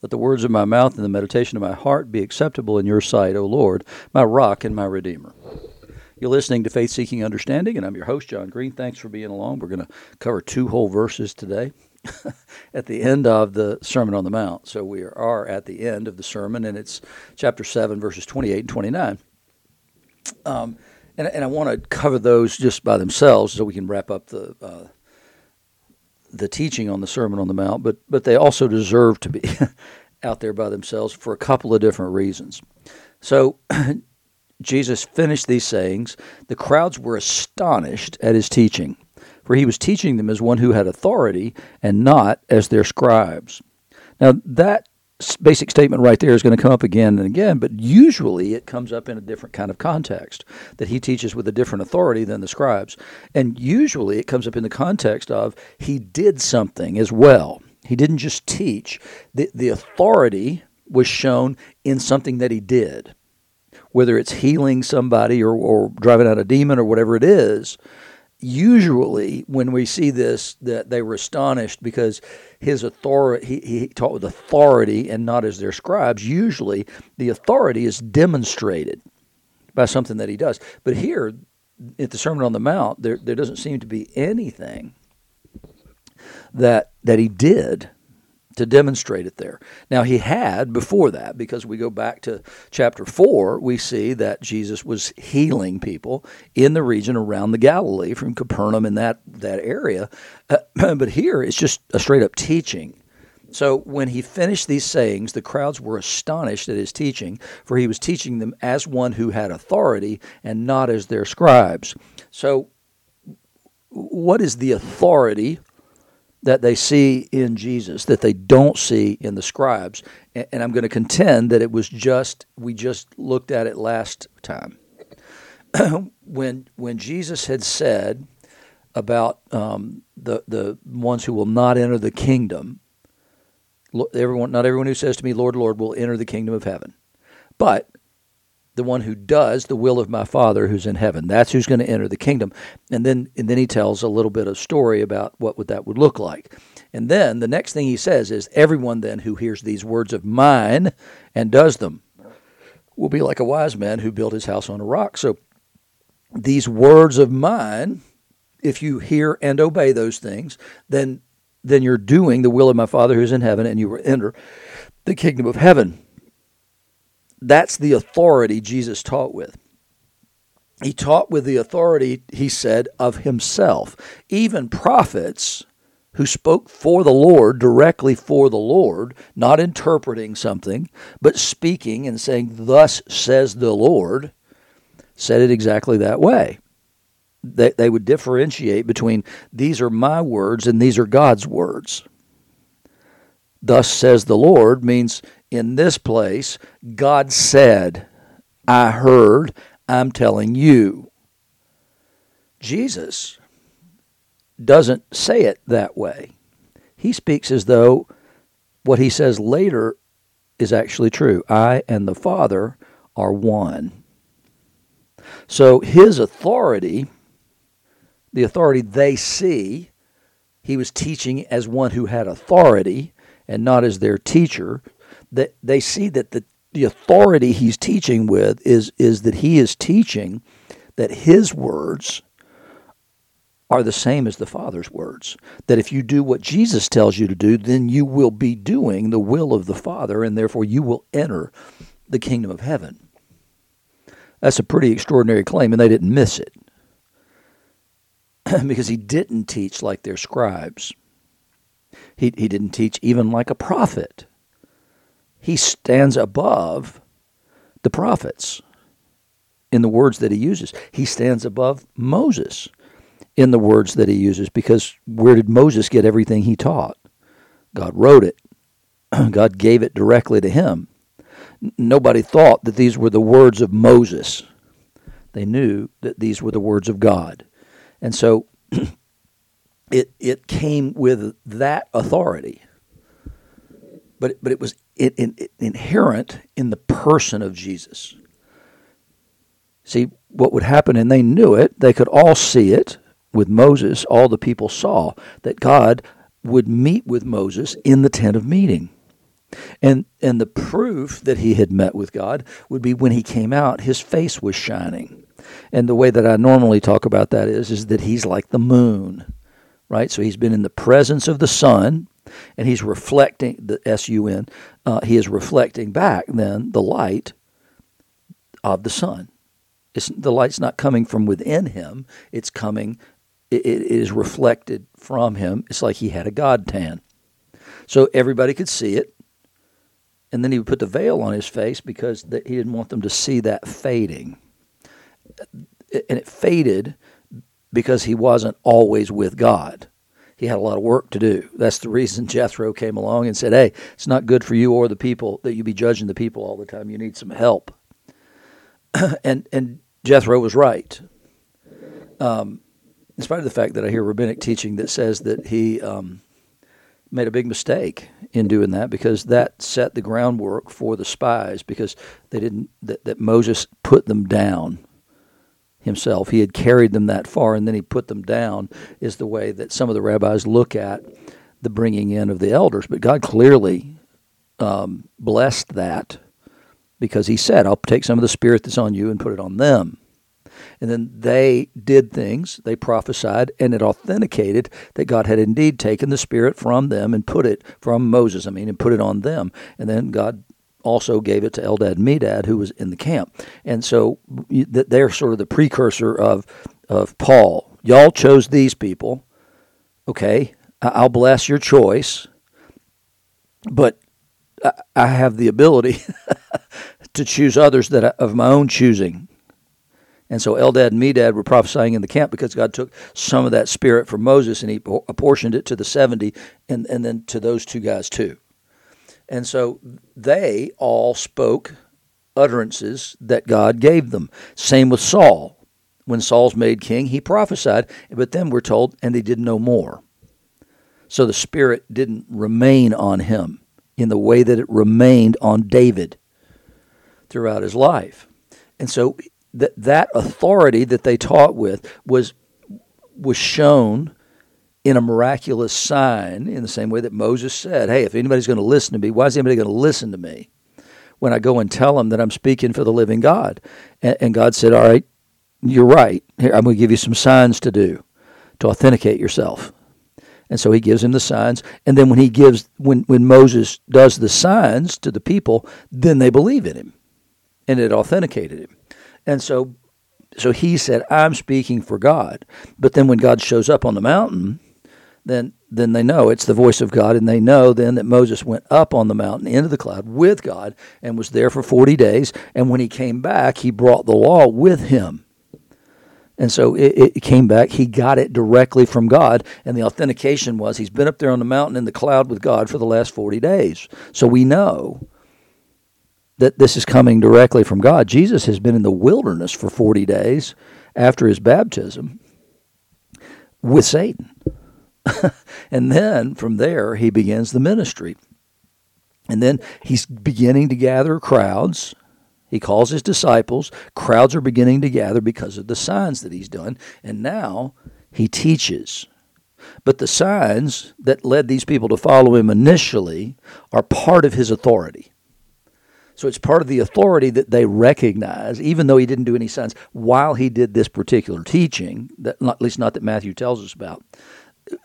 Let the words of my mouth and the meditation of my heart be acceptable in your sight, O Lord, my rock and my redeemer. You're listening to Faith Seeking Understanding, and I'm your host, John Green. Thanks for being along. We're going to cover two whole verses today at the end of the Sermon on the Mount. So we are at the end of the sermon, and it's chapter 7, verses 28 and 29. Um, and, and, I want to cover those just by themselves so we can wrap up the. Uh, the teaching on the Sermon on the Mount, but but they also deserve to be out there by themselves for a couple of different reasons. So Jesus finished these sayings. The crowds were astonished at his teaching, for he was teaching them as one who had authority and not as their scribes. Now that basic statement right there is going to come up again and again, but usually it comes up in a different kind of context that he teaches with a different authority than the scribes. And usually it comes up in the context of he did something as well. He didn't just teach, the, the authority was shown in something that he did. Whether it's healing somebody or, or driving out a demon or whatever it is, usually when we see this that they were astonished because his authority he, he taught with authority and not as their scribes. Usually the authority is demonstrated by something that he does. But here at the sermon on the mount there, there doesn't seem to be anything that that he did to demonstrate it there. Now, he had before that, because we go back to chapter 4, we see that Jesus was healing people in the region around the Galilee, from Capernaum in that, that area. Uh, but here it's just a straight up teaching. So when he finished these sayings, the crowds were astonished at his teaching, for he was teaching them as one who had authority and not as their scribes. So, what is the authority that they see in Jesus that they don't see in the scribes. And I'm going to contend that it was just, we just looked at it last time. when, when Jesus had said about um, the, the ones who will not enter the kingdom, everyone, not everyone who says to me, Lord, Lord, will enter the kingdom of heaven. But the one who does the will of my Father who's in heaven. That's who's going to enter the kingdom. And then and then he tells a little bit of story about what would that would look like. And then the next thing he says is everyone then who hears these words of mine and does them will be like a wise man who built his house on a rock. So these words of mine, if you hear and obey those things, then then you're doing the will of my Father who's in heaven and you will enter the kingdom of heaven. That's the authority Jesus taught with. He taught with the authority, he said, of himself. Even prophets who spoke for the Lord, directly for the Lord, not interpreting something, but speaking and saying, Thus says the Lord, said it exactly that way. They, they would differentiate between these are my words and these are God's words. Thus says the Lord means in this place, God said, I heard, I'm telling you. Jesus doesn't say it that way. He speaks as though what he says later is actually true. I and the Father are one. So his authority, the authority they see, he was teaching as one who had authority and not as their teacher that they see that the, the authority he's teaching with is, is that he is teaching that his words are the same as the Father's words. That if you do what Jesus tells you to do, then you will be doing the will of the Father, and therefore you will enter the kingdom of heaven. That's a pretty extraordinary claim, and they didn't miss it. because he didn't teach like their scribes. He, he didn't teach even like a prophet he stands above the prophets in the words that he uses. He stands above Moses in the words that he uses because where did Moses get everything he taught? God wrote it, God gave it directly to him. Nobody thought that these were the words of Moses. They knew that these were the words of God. And so it, it came with that authority but but it was it, it, inherent in the person of Jesus. See what would happen, and they knew it. They could all see it with Moses. All the people saw that God would meet with Moses in the tent of meeting. And and the proof that he had met with God would be when he came out, his face was shining. And the way that I normally talk about that is is that he's like the moon. Right? So he's been in the presence of the sun and he's reflecting the S U N. Uh, he is reflecting back then the light of the sun. It's, the light's not coming from within him; it's coming. It, it is reflected from him. It's like he had a God tan, so everybody could see it. And then he would put the veil on his face because he didn't want them to see that fading. And it faded because he wasn't always with God he had a lot of work to do. That's the reason Jethro came along and said, Hey, it's not good for you or the people that you be judging the people all the time. You need some help. and and Jethro was right. Um, in spite of the fact that I hear rabbinic teaching that says that he um, made a big mistake in doing that because that set the groundwork for the spies because they didn't that, that Moses put them down himself. He had carried them that far and then he put them down, is the way that some of the rabbis look at the bringing in of the elders. But God clearly um, blessed that because he said, I'll take some of the spirit that's on you and put it on them. And then they did things, they prophesied, and it authenticated that God had indeed taken the Spirit from them and put it, from Moses, I mean, and put it on them. And then God also gave it to Eldad and Medad, who was in the camp. And so they're sort of the precursor of, of Paul. Y'all chose these people. Okay, I'll bless your choice, but I have the ability to choose others that I, of my own choosing. And so Eldad and Medad were prophesying in the camp because God took some of that spirit from Moses and he apportioned it to the 70 and, and then to those two guys too. And so they all spoke utterances that God gave them. Same with Saul. When Saul's made king, he prophesied, but then we're told, and they did no more. So the Spirit didn't remain on him in the way that it remained on David throughout his life. And so that that authority that they taught with was was shown in a miraculous sign, in the same way that Moses said, Hey, if anybody's going to listen to me, why is anybody going to listen to me when I go and tell them that I'm speaking for the living God? And, and God said, All right, you're right. Here, I'm going to give you some signs to do to authenticate yourself. And so he gives him the signs. And then when he gives, when, when Moses does the signs to the people, then they believe in him. And it authenticated him. And so so he said, I'm speaking for God. But then when God shows up on the mountain, then then they know it's the voice of God, and they know then that Moses went up on the mountain into the cloud with God and was there for 40 days. And when he came back, he brought the law with him. And so it, it, came back. He got it directly from God. And the authentication was he's been up there on the mountain in the cloud with God for the last 40 days. So we know that this is coming directly from God. Jesus has been in the wilderness for 40 days after his baptism with Satan. and then from there, he begins the ministry. And then he's beginning to gather crowds. He calls his disciples. Crowds are beginning to gather because of the signs that he's done. And now he teaches. But the signs that led these people to follow him initially are part of his authority. So it's part of the authority that they recognize, even though he didn't do any signs while he did this particular teaching, that at least not that Matthew tells us about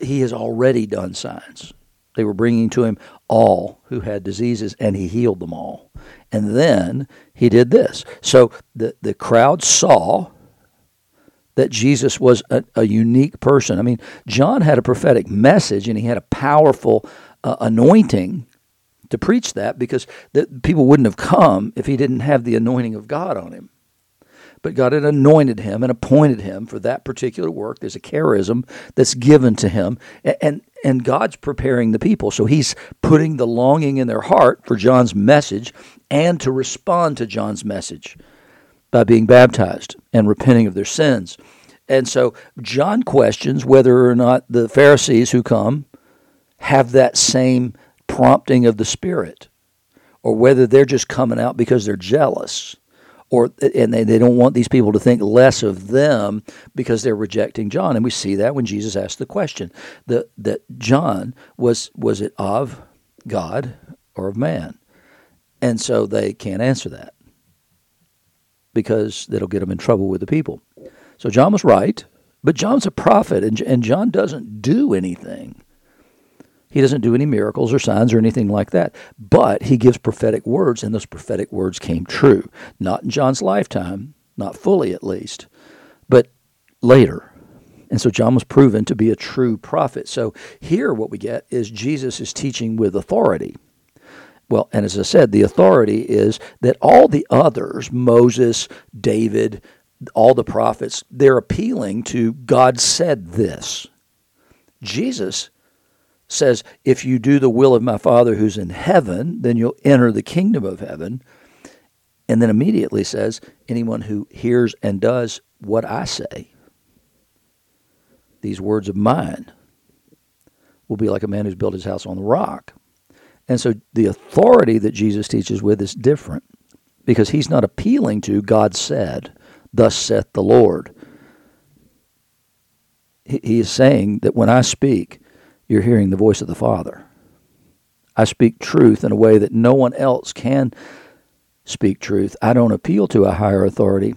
he has already done signs. They were bringing to him all who had diseases, and he healed them all. And then he did this. So the, the crowd saw that Jesus was a, a unique person. I mean, John had a prophetic message, and he had a powerful uh, anointing to preach that because the, people wouldn't have come if he didn't have the anointing of God on him but God had anointed him and appointed him for that particular work. There's a charism that's given to him, and and God's preparing the people. So He's putting the longing in their heart for John's message and to respond to John's message by being baptized and repenting of their sins. And so John questions whether or not the Pharisees who come have that same prompting of the Spirit, or whether they're just coming out because they're jealous or and they, they don't want these people to think less of them because they're rejecting John. And we see that when Jesus asked the question that that John was was it of God or of man. And so they can't answer that because that'll get them in trouble with the people. So John was right, but John's a prophet, and, and John doesn't do anything. He doesn't do any miracles or signs or anything like that. But he gives prophetic words, and those prophetic words came true. Not in John's lifetime, not fully at least, but later. And so John was proven to be a true prophet. So here, what we get is Jesus is teaching with authority. Well, and as I said, the authority is that all the others, Moses, David, all the prophets, they're appealing to God said this. Jesus says, If you do the will of my Father who's in heaven, then you'll enter the kingdom of heaven. And then immediately says, Anyone who hears and does what I say, these words of mine, will be like a man who's built his house on the rock. And so the authority that Jesus teaches with is different because he's not appealing to God said, Thus saith the Lord. He is saying that when I speak, you're hearing the voice of the Father. I speak truth in a way that no one else can speak truth. I don't appeal to a higher authority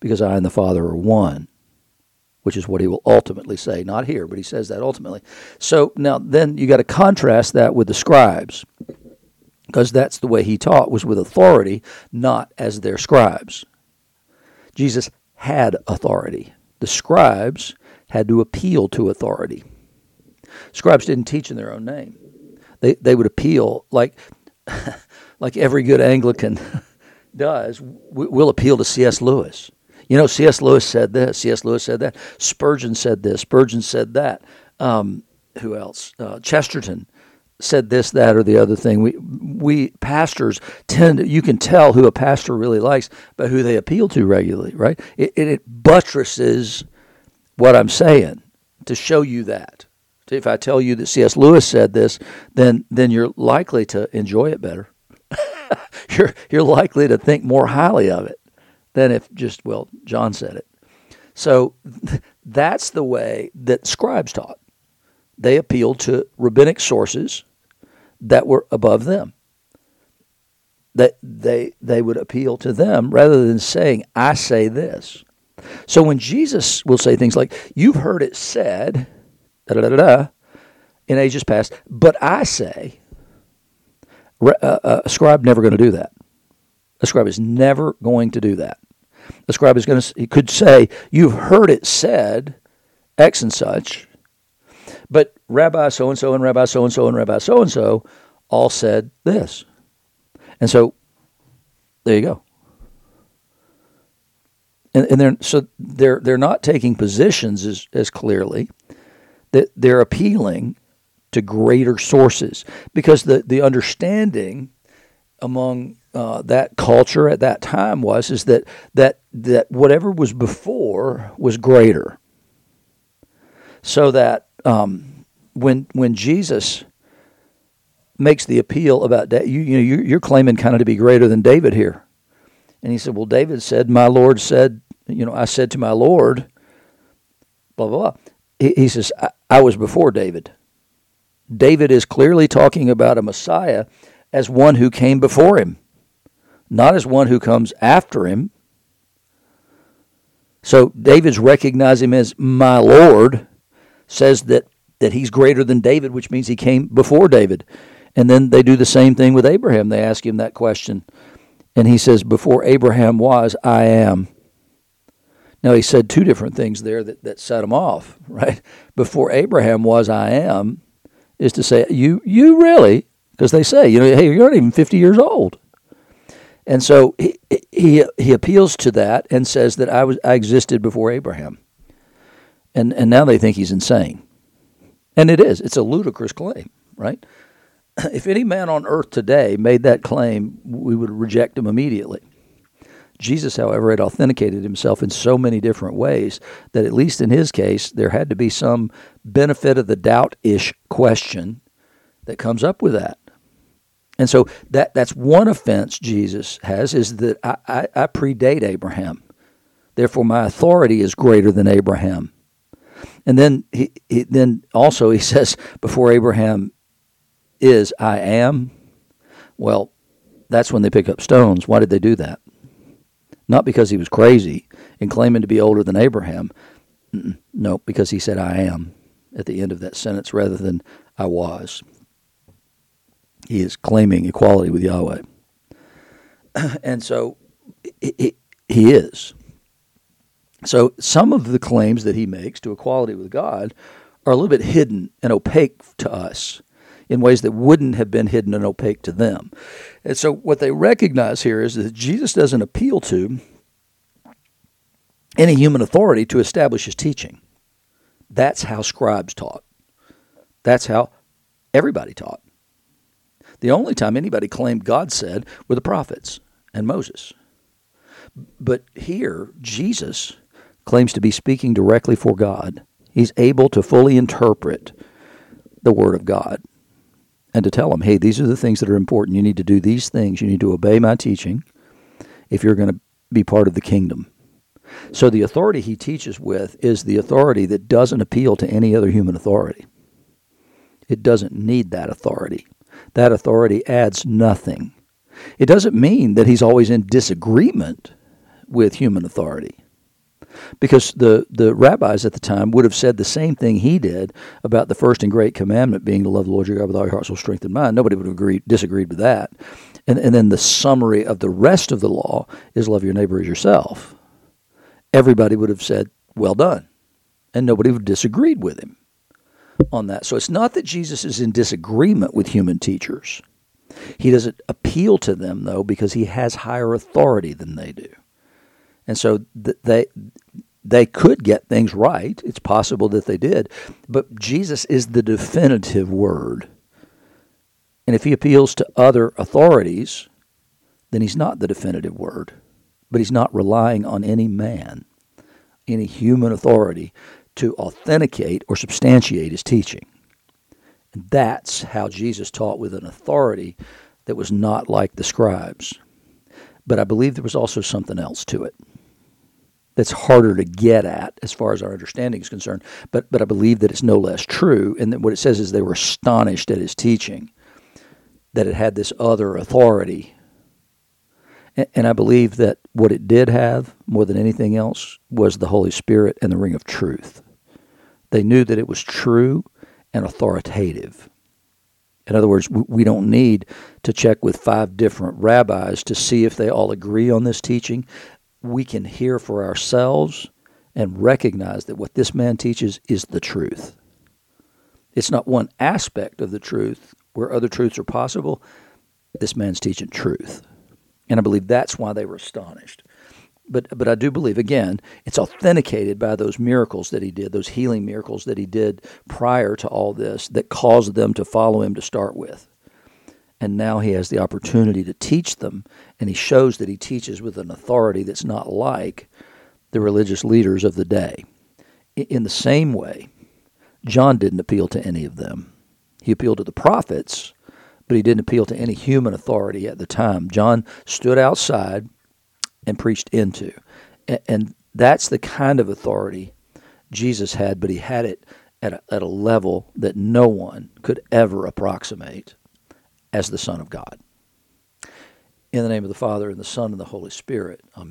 because I and the Father are one, which is what he will ultimately say. Not here, but he says that ultimately. So now then you got to contrast that with the scribes because that's the way he taught was with authority, not as their scribes. Jesus had authority. The scribes had to appeal to authority. Scribes didn't teach in their own name. They they would appeal like like every good Anglican does. We'll appeal to C.S. Lewis. You know, C.S. Lewis said this. C.S. Lewis said that. Spurgeon said this. Spurgeon said that. Um, who else? Uh, Chesterton said this, that, or the other thing. We we pastors tend to, you can tell who a pastor really likes by who they appeal to regularly, right? It, it, it buttresses what I'm saying to show you that if I tell you that C.S. Lewis said this, then then you're likely to enjoy it better. you're you're likely to think more highly of it than if just well John said it. So that's the way that scribes taught. They appealed to rabbinic sources that were above them. That they they would appeal to them rather than saying, I say this. So when Jesus will say things like, You've heard it said, da da da da, in ages past. But I say, uh, uh, a scribe never going to do that. A scribe is never going to do that. A scribe is going to, he could say, You've heard it said, X and such, but Rabbi so and so and Rabbi so and so and Rabbi so and so all said this. And so there you go. And, and they're, so they're, they're not taking positions as, as clearly that they're appealing to greater sources because the, the understanding among uh, that culture at that time was is that that that whatever was before was greater. So that um, when when Jesus makes the appeal about that, you you know you're claiming kind of to be greater than David here, and he said, well, David said, my Lord said, you know, I said to my Lord, blah blah blah he, says, I, was before David. David is clearly talking about a Messiah as one who came before him, not as one who comes after him. So David's recognize him as my Lord, says that, that he's greater than David, which means he came before David. And then they do the same thing with Abraham. They ask him that question. And he says, Before Abraham was, I am. Now, he said two different things there that, that set him off, right? Before Abraham was, I am, is to say, you, you really, because they say, you know, hey, you're not even 50 years old. And so he, he, he appeals to that and says that I, was, I existed before Abraham. And, and now they think he's insane. And it is. It's a ludicrous claim, right? If any man on earth today made that claim, we would reject him immediately. Jesus, however, had authenticated himself in so many different ways that, at least in his case, there had to be some benefit of the doubt ish question that comes up with that. And so that, that's one offense Jesus has is that I, I, I predate Abraham. Therefore, my authority is greater than Abraham. And then he, he, then also he says, before Abraham is, I am. Well, that's when they pick up stones. Why did they do that? Not because he was crazy and claiming to be older than Abraham. No, because he said, I am at the end of that sentence rather than I was. He is claiming equality with Yahweh. and so he, he is. So some of the claims that he makes to equality with God are a little bit hidden and opaque to us in ways that wouldn't have been hidden and opaque to them. And so what they recognize here is that Jesus doesn't appeal to any human authority to establish his teaching. That's how scribes taught. That's how everybody taught. The only time anybody claimed God said were the prophets and Moses. But here, Jesus claims to be speaking directly for God. He's able to fully interpret the Word of God and to tell them, hey, these are the things that are important. You need to do these things. You need to obey my teaching if you're going to be part of the kingdom. So the authority he teaches with is the authority that doesn't appeal to any other human authority. It doesn't need that authority. That authority adds nothing. It doesn't mean that he's always in disagreement with human authority. Because the, the rabbis at the time would have said the same thing he did about the first and great commandment being to love the Lord your God with all your heart, soul, strength, and mind. Nobody would have agreed, disagreed with that. And, and then the summary of the rest of the law is love your neighbor as yourself everybody would have said, Well done. And nobody would have disagreed with him on that. So it's not that Jesus is in disagreement with human teachers. He doesn't appeal to them, though, because he has higher authority than they do. And so th- they, they could get things right. It's possible that they did. But Jesus is the definitive word. And if he appeals to other authorities, then he's not the definitive word but he's not relying on any man, any human authority to authenticate or substantiate his teaching. And that's how Jesus taught with an authority that was not like the scribes. But I believe there was also something else to it that's harder to get at as far as our understanding is concerned. But, but I believe that it's no less true. And that what it says is they were astonished at his teaching, that it had this other authority and I believe that what it did have, more than anything else, was the Holy Spirit and the ring of truth. They knew that it was true and authoritative. In other words, we don't need to check with five different rabbis to see if they all agree on this teaching. We can hear for ourselves and recognize that what this man teaches is the truth. It's not one aspect of the truth where other truths are possible. This man's teaching truth. And I believe that's why they were astonished. But, but I do believe, again, it's authenticated by those miracles that he did, those healing miracles that he did prior to all this that caused them to follow him to start with. And now he has the opportunity to teach them, and he shows that he teaches with an authority that's not like the religious leaders of the day. In the same way, John didn't appeal to any of them. He appealed to the prophets, but he didn't appeal to any human authority at the time. John stood outside and preached into. And that's the kind of authority Jesus had, but he had it at a, at a level that no one could ever approximate as the Son of God. In the name of the Father, and the Son, and the Holy Spirit. Amen.